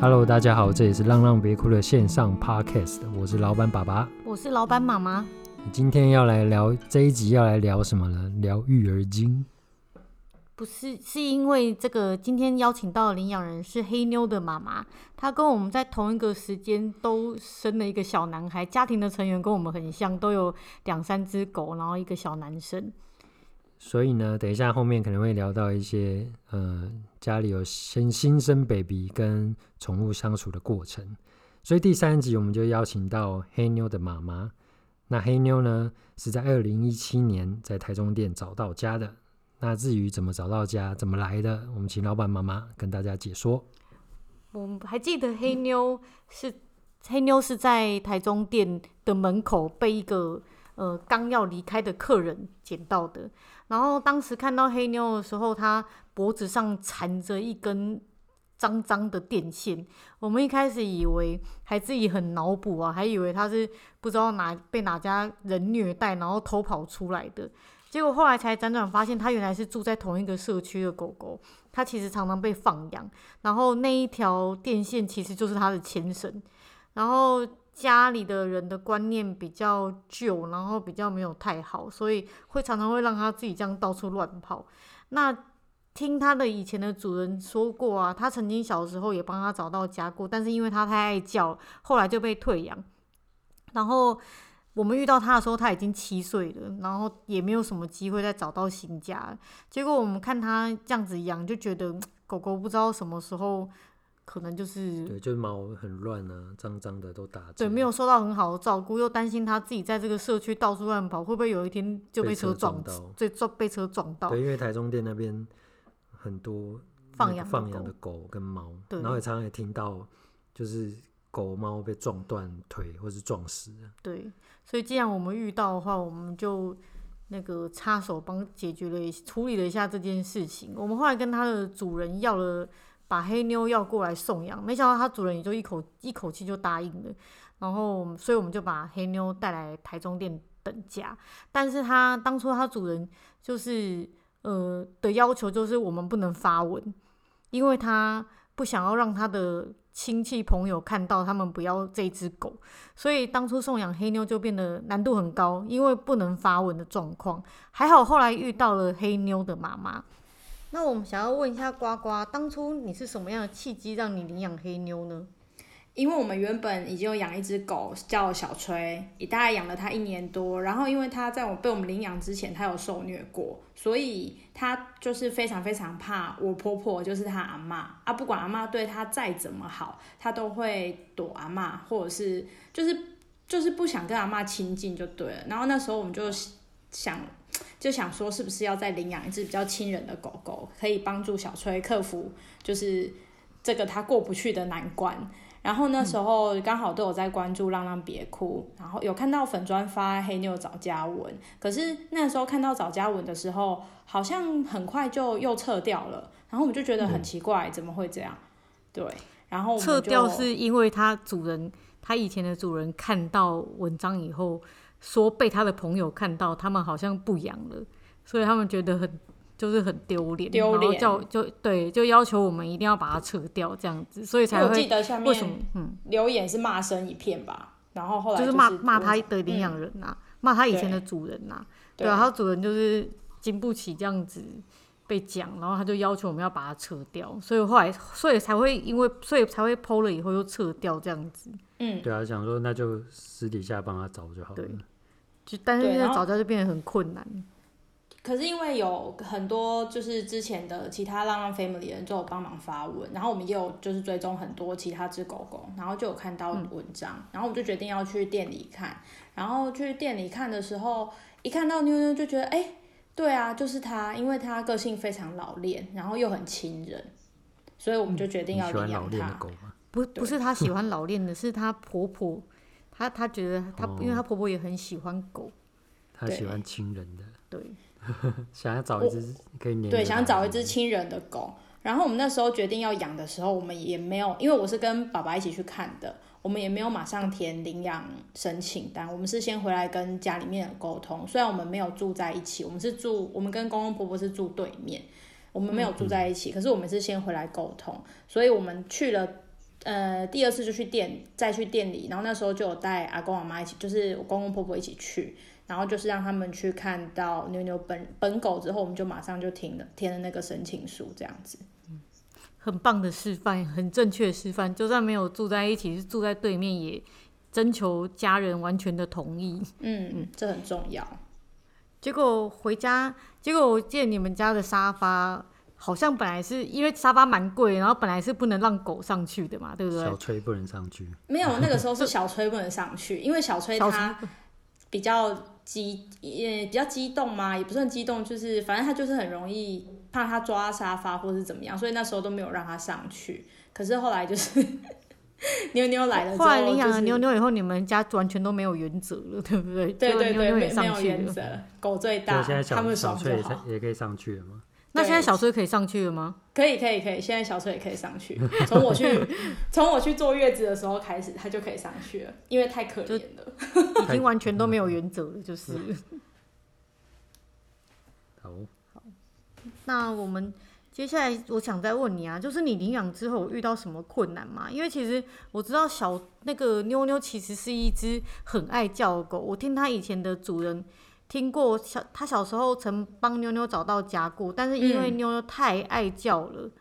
Hello，大家好，这里是浪浪别哭的线上 Podcast，我是老板爸爸，我是老板妈妈。今天要来聊这一集要来聊什么呢？聊育儿经。不是，是因为这个今天邀请到的领养人是黑妞的妈妈，她跟我们在同一个时间都生了一个小男孩，家庭的成员跟我们很像，都有两三只狗，然后一个小男生。所以呢，等一下后面可能会聊到一些，呃，家里有新新生 baby 跟宠物相处的过程。所以第三集我们就邀请到黑妞的妈妈。那黑妞呢，是在二零一七年在台中店找到家的。那至于怎么找到家，怎么来的，我们请老板妈妈跟大家解说。我还记得黑妞是黑妞是在台中店的门口被一个呃刚要离开的客人捡到的。然后当时看到黑妞的时候，她脖子上缠着一根脏脏的电线。我们一开始以为还自己很脑补啊，还以为她是不知道哪被哪家人虐待，然后偷跑出来的。结果后来才辗转发现，她原来是住在同一个社区的狗狗。它其实常常被放养，然后那一条电线其实就是它的牵绳，然后。家里的人的观念比较旧，然后比较没有太好，所以会常常会让他自己这样到处乱跑。那听他的以前的主人说过啊，他曾经小时候也帮他找到家过，但是因为他太爱叫，后来就被退养。然后我们遇到他的时候，他已经七岁了，然后也没有什么机会再找到新家。结果我们看他这样子养，就觉得狗狗不知道什么时候。可能就是对，就是毛很乱啊，脏脏的都打。对，没有受到很好的照顾，又担心他自己在这个社区到处乱跑，会不会有一天就被车撞到？被撞被车撞到。对，因为台中店那边很多放养放养的狗跟猫，然后也常常也听到，就是狗猫被撞断腿或是撞死。对，所以既然我们遇到的话，我们就那个插手帮解决了处理了一下这件事情。我们后来跟它的主人要了。把黑妞要过来送养，没想到他主人也就一口一口气就答应了，然后所以我们就把黑妞带来台中店等家。但是它当初它主人就是呃的要求就是我们不能发文，因为它不想要让他的亲戚朋友看到他们不要这只狗，所以当初送养黑妞就变得难度很高，因为不能发文的状况。还好后来遇到了黑妞的妈妈。那我们想要问一下呱呱，当初你是什么样的契机让你领养黑妞呢？因为我们原本已经有养一只狗叫小崔，也大概养了它一年多。然后因为它在我被我们领养之前，它有受虐过，所以它就是非常非常怕我婆婆，就是她阿妈啊。不管阿妈对它再怎么好，它都会躲阿妈，或者是就是就是不想跟阿妈亲近就对了。然后那时候我们就想。就想说，是不是要再领养一只比较亲人的狗狗，可以帮助小崔克服就是这个他过不去的难关。然后那时候刚好都有在关注浪浪别哭，然后有看到粉砖发黑妞找家文，可是那时候看到找家文的时候，好像很快就又撤掉了。然后我们就觉得很奇怪，怎么会这样？对，然后撤掉是因为他主人，他以前的主人看到文章以后。说被他的朋友看到，他们好像不养了，所以他们觉得很就是很丢脸，丢脸，然后叫就对，就要求我们一定要把它撤掉这样子，所以才会。我记得下面为什么嗯留言是骂声一片吧，然后后来就是骂骂他的领养人呐、啊，骂、嗯、他以前的主人呐、啊，对，对啊，他主人就是经不起这样子被讲，然后他就要求我们要把它撤掉，所以后来所以才会因为所以才会 PO 了以后又撤掉这样子。嗯，对啊，想说那就私底下帮他找就好了。对，就但是现在找家就变得很困难。可是因为有很多就是之前的其他浪浪 family 的人就有帮忙发文，然后我们也有就是追踪很多其他只狗狗，然后就有看到文章，嗯、然后我们就决定要去店里看。然后去店里看的时候，一看到妞妞就觉得，哎、欸，对啊，就是它，因为它个性非常老练，然后又很亲人，所以我们就决定要领养它。嗯不不是她喜欢老练的，是她婆婆，她她觉得她，因为她婆婆也很喜欢狗，她喜欢亲人的，对，想要找一只可以黏，对，想找一只亲人的狗。然后我们那时候决定要养的时候，我们也没有，因为我是跟爸爸一起去看的，我们也没有马上填领养申请单，我们是先回来跟家里面沟通。虽然我们没有住在一起，我们是住，我们跟公公婆婆是住对面，我们没有住在一起，嗯、可是我们是先回来沟通，所以我们去了。呃第二次就去店，再去店里，然后那时候就有带阿公阿妈一起，就是我公公婆婆一起去，然后就是让他们去看到妞妞本本狗之后，我们就马上就停了填了那个申请书，这样子。很棒的示范，很正确的示范，就算没有住在一起，是住在对面也征求家人完全的同意。嗯嗯，这很重要。结果回家，结果我见你们家的沙发好像本来是因为沙发蛮贵，然后本来是不能让狗上去的嘛，对不对？小崔不能上去。没有，那个时候是 小崔不能上去，因为小崔他比较激，也比较激动嘛，也不算激动，就是反正他就是很容易怕他抓沙发或是怎么样，所以那时候都没有让他上去。可是后来就是。妞妞来了之后，后来领养了妞妞以后，你们家完全都没有原则了，对不对？对对对，妞妞也上去了，没有原则，狗最大，现在小他们小崔也也可以上去了吗？那现在小崔可以上去了吗？可以可以可以，现在小崔也可以上去。从我去 从我去坐月子的时候开始，他就可以上去了，因为太可怜了，已经 完全都没有原则了，就是。好，好，那我们。接下来我想再问你啊，就是你领养之后遇到什么困难吗？因为其实我知道小那个妞妞其实是一只很爱叫的狗，我听它以前的主人听过小他小时候曾帮妞妞找到家过，但是因为妞妞太爱叫了，嗯、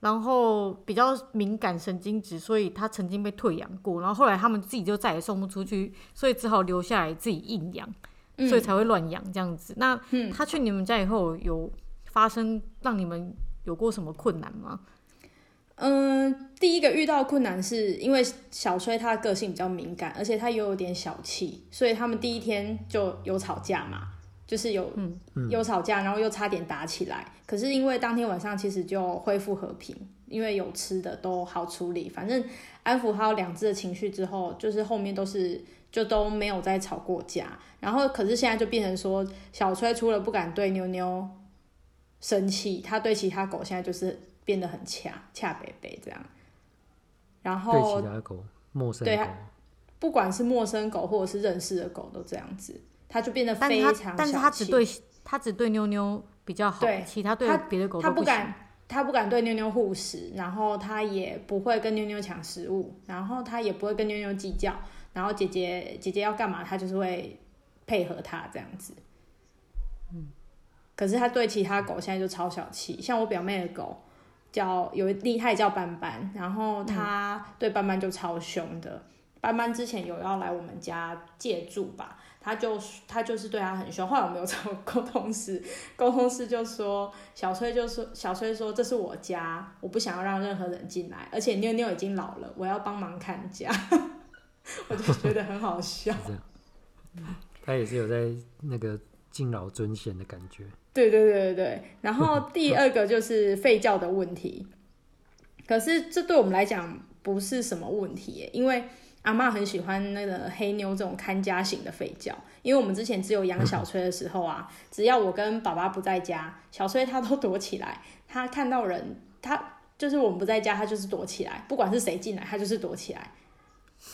然后比较敏感神经质，所以他曾经被退养过，然后后来他们自己就再也送不出去，所以只好留下来自己硬养，所以才会乱养这样子。嗯、那他去你们家以后有？发生让你们有过什么困难吗？嗯、呃，第一个遇到困难是因为小崔他的个性比较敏感，而且他又有点小气，所以他们第一天就有吵架嘛，就是有、嗯、有吵架，然后又差点打起来。可是因为当天晚上其实就恢复和平，因为有吃的都好处理，反正安抚好两只的情绪之后，就是后面都是就都没有再吵过架。然后可是现在就变成说，小崔除了不敢对妞妞。生气，他对其他狗现在就是变得很恰恰北北这样，然后对其他狗陌生不管是陌生狗或者是认识的狗都这样子，它就变得非常小气。但是他只对它只对妞妞比较好，对，其他对别的狗他不敢，他不敢对妞妞护食，然后他也不会跟妞妞抢食物，然后他也不会跟妞妞计较，然后姐姐姐姐要干嘛，他就是会配合他这样子，嗯。可是他对其他狗现在就超小气，像我表妹的狗叫有厉害叫斑斑，然后他对斑斑就超凶的。斑斑之前有要来我们家借住吧，他就他就是对他很凶。后来我们有找沟通师，沟通师就说小崔就说小崔说，这是我家，我不想要让任何人进来，而且妞妞已经老了，我要帮忙看家，我就觉得很好笑。他也是有在那个。敬老尊贤的感觉。对对对对对。然后第二个就是吠叫的问题，可是这对我们来讲不是什么问题，因为阿妈很喜欢那个黑妞这种看家型的吠叫。因为我们之前只有养小崔的时候啊，只要我跟爸爸不在家，小崔他都躲起来。他看到人，他就是我们不在家，他就是躲起来，不管是谁进来，他就是躲起来。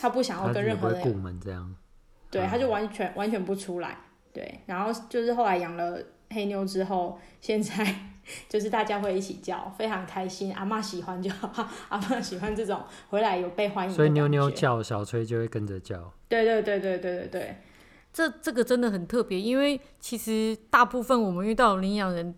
他不想要跟任何人。顾门这样。对，他就完全完全不出来。对，然后就是后来养了黑妞之后，现在 就是大家会一起叫，非常开心。阿妈喜欢就好，阿妈喜欢这种回来有被欢迎。所以妞妞叫，小崔就会跟着叫。对对对对对对对，这这个真的很特别，因为其实大部分我们遇到领养人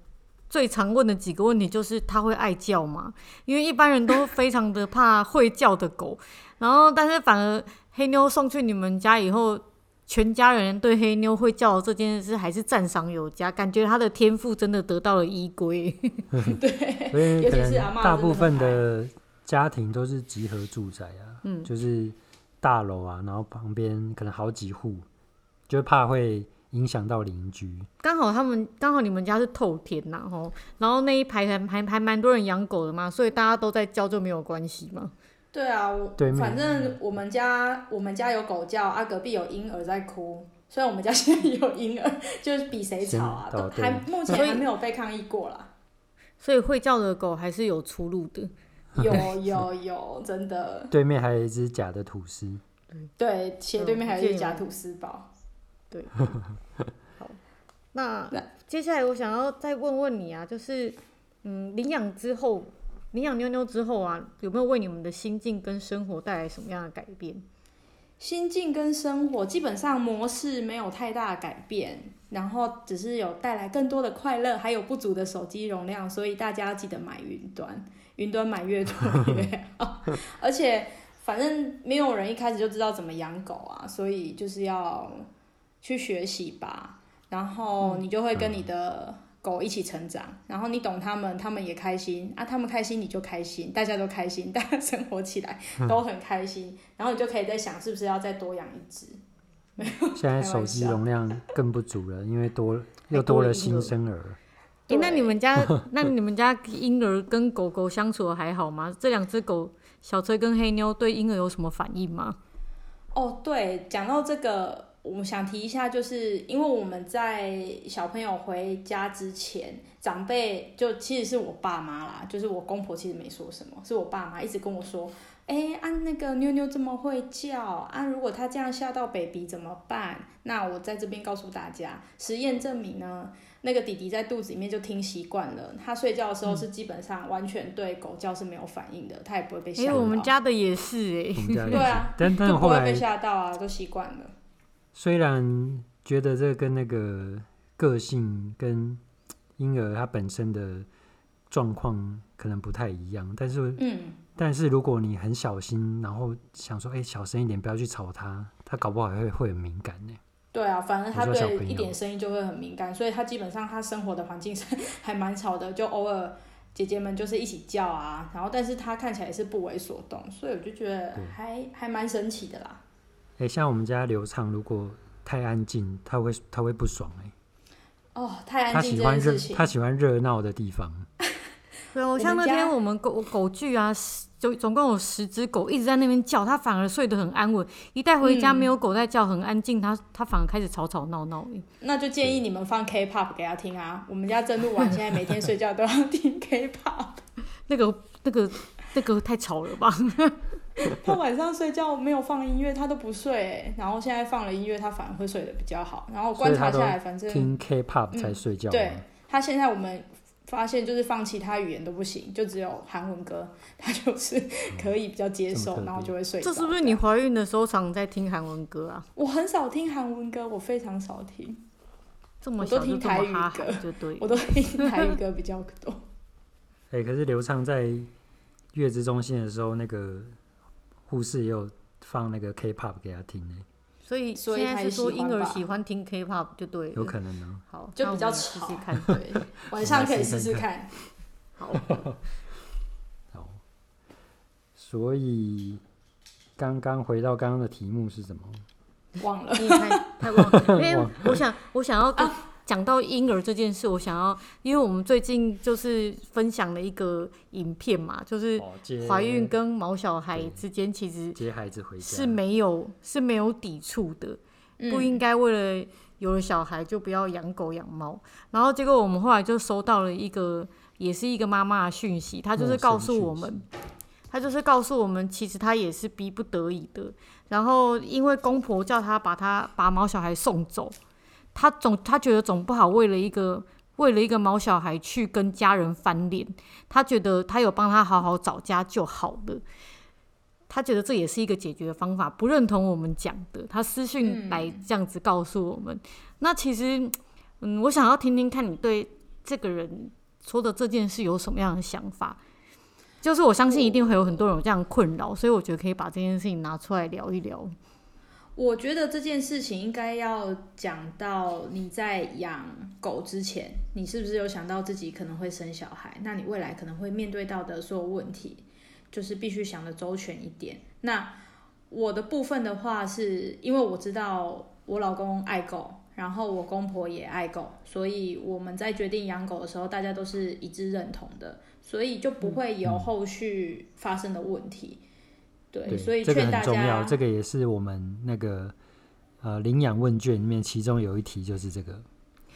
最常问的几个问题就是他会爱叫吗？因为一般人都非常的怕会叫的狗，然后但是反而黑妞送去你们家以后。全家人对黑妞会叫这件事还是赞赏有加，感觉他的天赋真的得到了依归。对，所以可能大部分的家庭都是集合住宅啊，嗯，就是大楼啊，然后旁边可能好几户，就怕会影响到邻居。刚好他们刚好你们家是透天呐，吼，然后那一排还还还蛮多人养狗的嘛，所以大家都在叫就没有关系嘛。对啊，我反正我们家我们家有狗叫啊，隔壁有婴儿在哭，虽然我们家现在有婴儿，就是比谁吵啊，都还目前还没有被抗议过啦。所以会叫的狗还是有出路的，有 有有，真的。对面还有一只假的吐司，对，斜对面还有一只假吐司包，对。好，那接下来我想要再问问你啊，就是嗯，领养之后。领养妞妞之后啊，有没有为你们的心境跟生活带来什么样的改变？心境跟生活基本上模式没有太大的改变，然后只是有带来更多的快乐，还有不足的手机容量，所以大家要记得买云端，云端买越多越好。而且反正没有人一开始就知道怎么养狗啊，所以就是要去学习吧，然后你就会跟你的。狗一起成长，然后你懂他们，他们也开心啊，他们开心你就开心，大家都开心，大家生活起来都很开心，嗯、然后你就可以在想是不是要再多养一只。没有，现在手机容量更不足了，因为多又多了新生儿。哎，那你们家那你们家婴儿跟狗狗相处的还好吗？这两只狗小崔跟黑妞对婴儿有什么反应吗？哦，对，讲到这个。我们想提一下，就是因为我们在小朋友回家之前，长辈就其实是我爸妈啦，就是我公婆其实没说什么，是我爸妈一直跟我说，哎，按、啊、那个妞妞这么会叫，啊，如果他这样吓到 baby 怎么办？那我在这边告诉大家，实验证明呢，那个弟弟在肚子里面就听习惯了，他睡觉的时候是基本上完全对狗叫是没有反应的，他也不会被吓到。因为我们家的也是哎，对啊，但但就不会被吓到啊，都习惯了。虽然觉得这跟那个个性跟婴儿他本身的状况可能不太一样，但是，嗯，但是如果你很小心，然后想说，哎、欸，小声一点，不要去吵他，他搞不好会会很敏感呢。对啊，反正他对一点声音就会很敏感，所以他基本上他生活的环境是还蛮吵的，就偶尔姐姐们就是一起叫啊，然后但是他看起来是不为所动，所以我就觉得还还蛮神奇的啦。哎、欸，像我们家刘畅，如果太安静，他会他会不爽哎、欸。哦，太安静。他喜欢热，他喜欢热闹的地方。对哦，像那天我们狗狗聚啊，就总共有十只狗一直在那边叫，他反而睡得很安稳。一带回家没有狗在叫，很安静，他他反而开始吵吵闹闹。那就建议你们放 K-pop 给他听啊。我们家真鹿丸现在每天睡觉都要听 K-pop。那个那个那个太吵了吧？他晚上睡觉没有放音乐，他都不睡，然后现在放了音乐，他反而会睡得比较好。然后观察下来，反正听 K-pop 才睡觉。对，他现在我们发现就是放其他语言都不行，就只有韩文歌，他就是可以比较接受，嗯、然后就会睡。这是不是你怀孕的时候常在听韩文歌啊？我很少听韩文歌，我非常少听。这么都听台语歌，就对，我都听台语歌比较多。哎、欸，可是刘畅在月子中心的时候那个。护士也有放那个 K-pop 给他听呢，所以现在是说婴儿喜欢听 K-pop 就对了，有可能呢。好，就比较试试看，对，晚上可以试试看。好，好，所以刚刚回到刚刚的题目是什么？忘了，太太忘了，因为我想我想要跟。啊讲到婴儿这件事，我想要，因为我们最近就是分享了一个影片嘛，就是怀孕跟毛小孩之间其实接孩子回家是没有是没有抵触的，不应该为了有了小孩就不要养狗养猫。然后结果我们后来就收到了一个，也是一个妈妈的讯息，她就是告诉我们，她就是告诉我们，其实她也是逼不得已的。然后因为公婆叫她把她把毛小孩送走。他总他觉得总不好为了一个为了一个毛小孩去跟家人翻脸，他觉得他有帮他好好找家就好了，他觉得这也是一个解决的方法，不认同我们讲的，他私讯来这样子告诉我们。那其实，嗯，我想要听听看你对这个人说的这件事有什么样的想法？就是我相信一定会有很多人有这样困扰，所以我觉得可以把这件事情拿出来聊一聊。我觉得这件事情应该要讲到你在养狗之前，你是不是有想到自己可能会生小孩？那你未来可能会面对到的所有问题，就是必须想得周全一点。那我的部分的话，是因为我知道我老公爱狗，然后我公婆也爱狗，所以我们在决定养狗的时候，大家都是一致认同的，所以就不会有后续发生的问题。对，对，所以这个很重要，这个也是我们那个呃领养问卷里面其中有一题就是这个。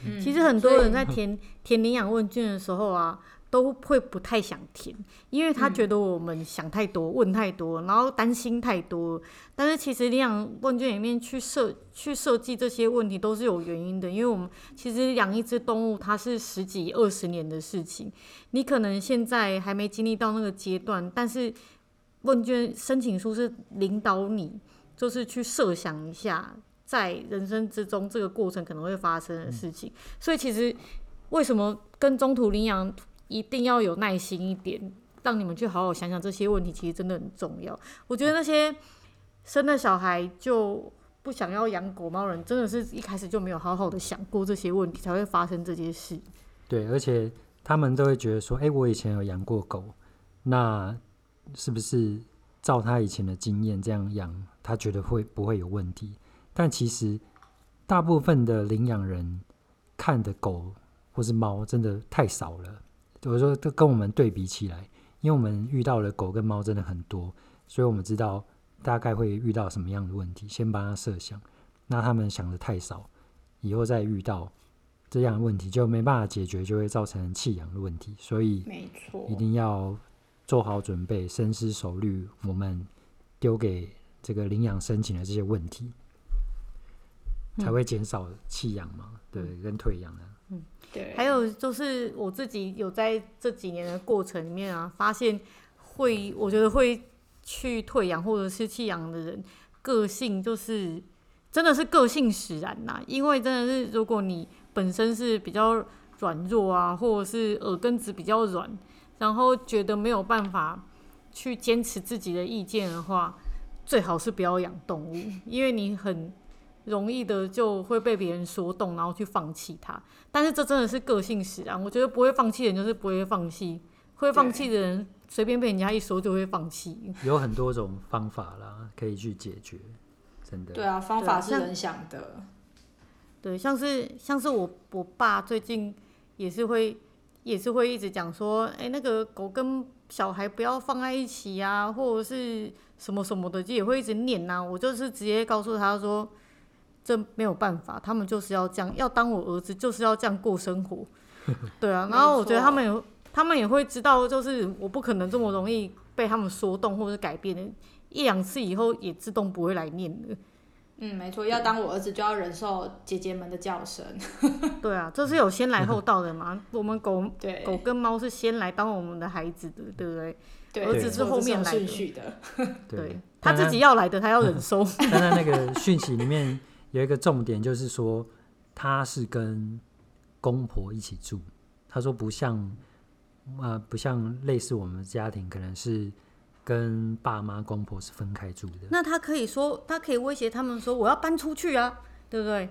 嗯，其实很多人在填填领养问卷的时候啊，都会不太想填，因为他觉得我们想太多、问太多，然后担心太多。但是其实领养问卷里面去设去设计这些问题都是有原因的，因为我们其实养一只动物它是十几二十年的事情，你可能现在还没经历到那个阶段，但是问卷申请书是领导你，就是去设想一下在人生之中这个过程可能会发生的事情。所以其实为什么跟中途领养？一定要有耐心一点，让你们去好好想想这些问题，其实真的很重要。我觉得那些生了小孩就不想要养狗猫人，真的是一开始就没有好好的想过这些问题，才会发生这件事。对，而且他们都会觉得说：“哎、我以前有养过狗，那是不是照他以前的经验这样养，他觉得会不会有问题？”但其实大部分的领养人看的狗或是猫真的太少了。我说，都跟我们对比起来，因为我们遇到的狗跟猫真的很多，所以我们知道大概会遇到什么样的问题，先帮他设想。那他们想的太少，以后再遇到这样的问题就没办法解决，就会造成弃养的问题。所以，没错，一定要做好准备，深思熟虑，我们丢给这个领养申请的这些问题，才会减少弃养嘛，对，跟退养的。嗯，对。还有就是我自己有在这几年的过程里面啊，发现会，我觉得会去退养或者是弃养的人，个性就是真的是个性使然呐。因为真的是，如果你本身是比较软弱啊，或者是耳根子比较软，然后觉得没有办法去坚持自己的意见的话，最好是不要养动物，因为你很。容易的就会被别人说动，然后去放弃它。但是这真的是个性使然。我觉得不会放弃的人就是不会放弃，会放弃的人随便被人家一说就会放弃。有很多种方法啦，可以去解决，真的。对啊，方法是人想的。对，像是像是我我爸最近也是会也是会一直讲说，哎、欸，那个狗跟小孩不要放在一起啊，或者是什么什么的，就也会一直念呐、啊。我就是直接告诉他说。这没有办法，他们就是要这样，要当我儿子就是要这样过生活，对啊。然后我觉得他们也，他们也会知道，就是我不可能这么容易被他们说动或者改变的，一两次以后也自动不会来念了。嗯，没错，要当我儿子就要忍受姐姐们的叫声。对啊，这是有先来后到的嘛。我们狗对狗跟猫是先来当我们的孩子的，对不对？对，儿子是后面来的。对，对，他自己要来的，他要忍受。但在那个讯息里面。有一个重点就是说，他是跟公婆一起住。他说不像，呃，不像类似我们家庭，可能是跟爸妈、公婆是分开住的。那他可以说，他可以威胁他们说，我要搬出去啊，对不对？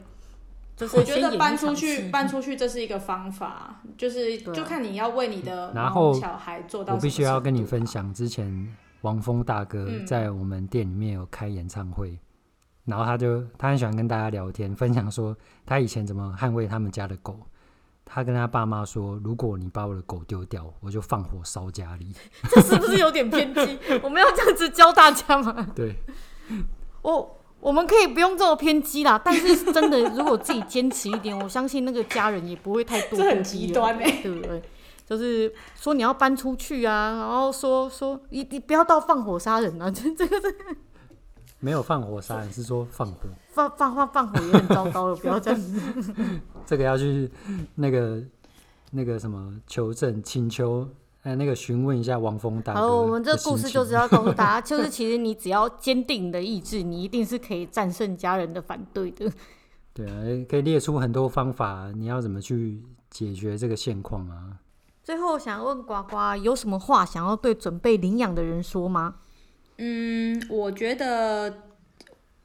就是我觉得搬出去，搬出去这是一个方法，就是就看你要为你的然后小孩做到。我必须要跟你分享，之前王峰大哥在我们店里面有开演唱会。嗯然后他就他很喜欢跟大家聊天，分享说他以前怎么捍卫他们家的狗。他跟他爸妈说：“如果你把我的狗丢掉，我就放火烧家里。”这是不是有点偏激？我们要这样子教大家吗？对，我我们可以不用这么偏激啦。但是真的，如果自己坚持一点，我相信那个家人也不会太多。这很极端哎，对不对？就是说你要搬出去啊，然后说说你你不要到放火杀人啊，这 这个这个。没有放火杀人，是说放火。放放放放火也很糟糕了，不要这样子。这个要去那个那个什么求证、请求，哎，那个询问一下王峰大哥。好，我们这个故事就是要告诉大家，就是其实你只要坚定你的意志，你一定是可以战胜家人的反对的。对啊，可以列出很多方法，你要怎么去解决这个现况啊？最后想问呱呱，有什么话想要对准备领养的人说吗？嗯，我觉得，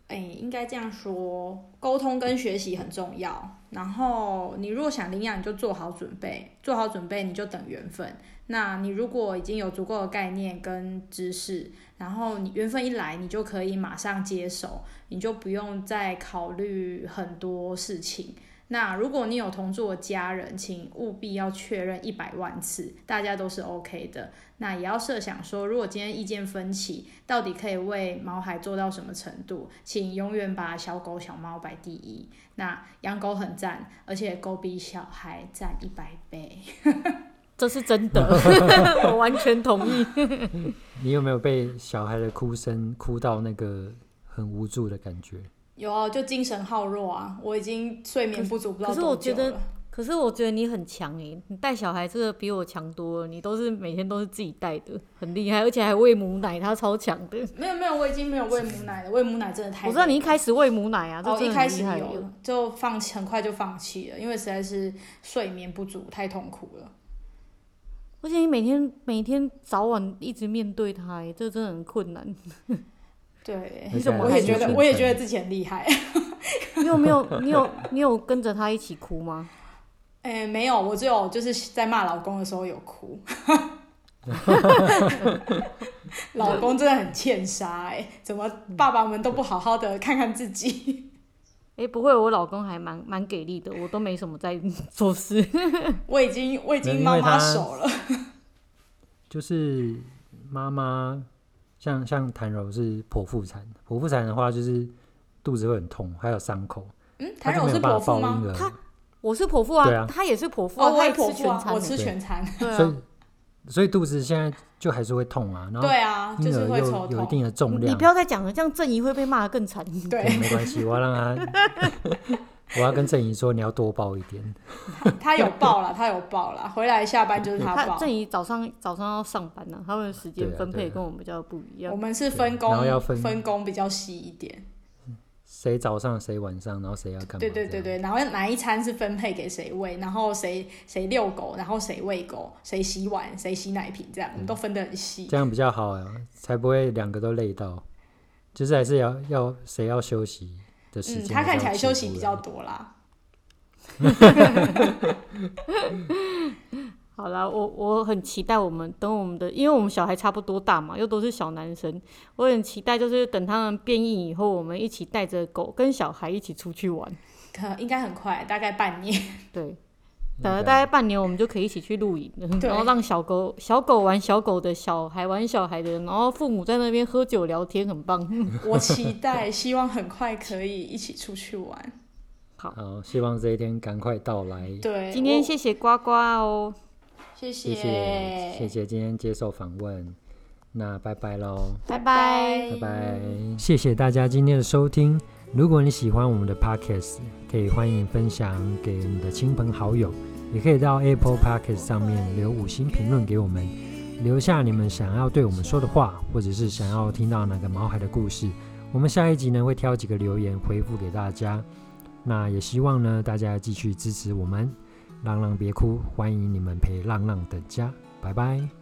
哎、应该这样说，沟通跟学习很重要。然后，你若想领养，你就做好准备，做好准备，你就等缘分。那你如果已经有足够的概念跟知识，然后你缘分一来，你就可以马上接手，你就不用再考虑很多事情。那如果你有同住的家人，请务必要确认一百万次，大家都是 OK 的。那也要设想说，如果今天意见分歧，到底可以为毛孩做到什么程度？请永远把小狗小猫摆第一。那养狗很赞，而且狗比小孩赞一百倍。这是真的，我完全同意。你有没有被小孩的哭声哭到那个很无助的感觉？有啊，就精神耗弱啊，我已经睡眠不足不知道多久了。可是我觉得，可是我觉得你很强诶，你带小孩这个比我强多了。你都是每天都是自己带的，很厉害，而且还喂母奶，他超强的。没有没有，我已经没有喂母奶了，喂母奶真的太……我知道你一开始喂母奶啊，哦，一开始有，就放弃，很快就放弃了，因为实在是睡眠不足，太痛苦了。而且你每天每天早晚一直面对他，哎，这真的很困难。对，你怎么我也觉得，我也觉得自己很厉害。你有没有？你有你有跟着他一起哭吗？哎、欸，没有，我只有就是在骂老公的时候有哭。老公真的很欠杀哎，怎么爸爸们都不好好的看看自己？哎、欸，不会，我老公还蛮蛮给力的，我都没什么在做事。我已经我已经妈妈手了。就是妈妈。像像谭柔是剖腹产，剖腹产的话就是肚子会很痛，还有伤口。嗯，谭柔是剖腹吗？他我是剖腹啊，啊他也是剖腹啊，他也吃全餐，我吃全餐。对啊，所以所以肚子现在就还是会痛啊。然后对啊，就是会抽有一定的重量。你不要再讲了，这样郑怡会被骂得更惨。对，没关系，我要让他。我要跟郑怡说，你要多抱一点。他有抱了，他有抱了。回来下班就是他抱。郑怡早上早上要上班呢、啊，他们的时间分配跟我们比较不一样。啊啊、我们是分工，然后要分分工比较细一点。谁早上谁晚上，然后谁要干嘛？对对对对，然后哪一餐是分配给谁喂，然后谁谁遛狗，然后谁喂狗，谁洗碗，谁洗奶瓶，这样、嗯、我们都分得很细。这样比较好呀，才不会两个都累到。就是还是要要谁要休息的时间、嗯。他看起来休息比较多啦。好啦，我我很期待我们等我们的，因为我们小孩差不多大嘛，又都是小男生，我很期待，就是等他们变异以后，我们一起带着狗跟小孩一起出去玩。可应该很快，大概半年。对，等了大概半年，我们就可以一起去露营，然后让小狗小狗玩小狗的，小孩玩小孩的，然后父母在那边喝酒聊天，很棒。我期待，希望很快可以一起出去玩。好，好，希望这一天赶快到来。对，今天谢谢呱呱哦，谢谢，谢谢，谢谢今天接受访问，那拜拜喽，拜拜，拜拜，谢谢大家今天的收听。如果你喜欢我们的 Podcast，可以欢迎分享给你的亲朋好友，也可以到 Apple Podcast 上面留五星评论给我们，留下你们想要对我们说的话，或者是想要听到哪个毛孩的故事，我们下一集呢会挑几个留言回复给大家。那也希望呢，大家继续支持我们，浪浪别哭，欢迎你们陪浪浪的家，拜拜。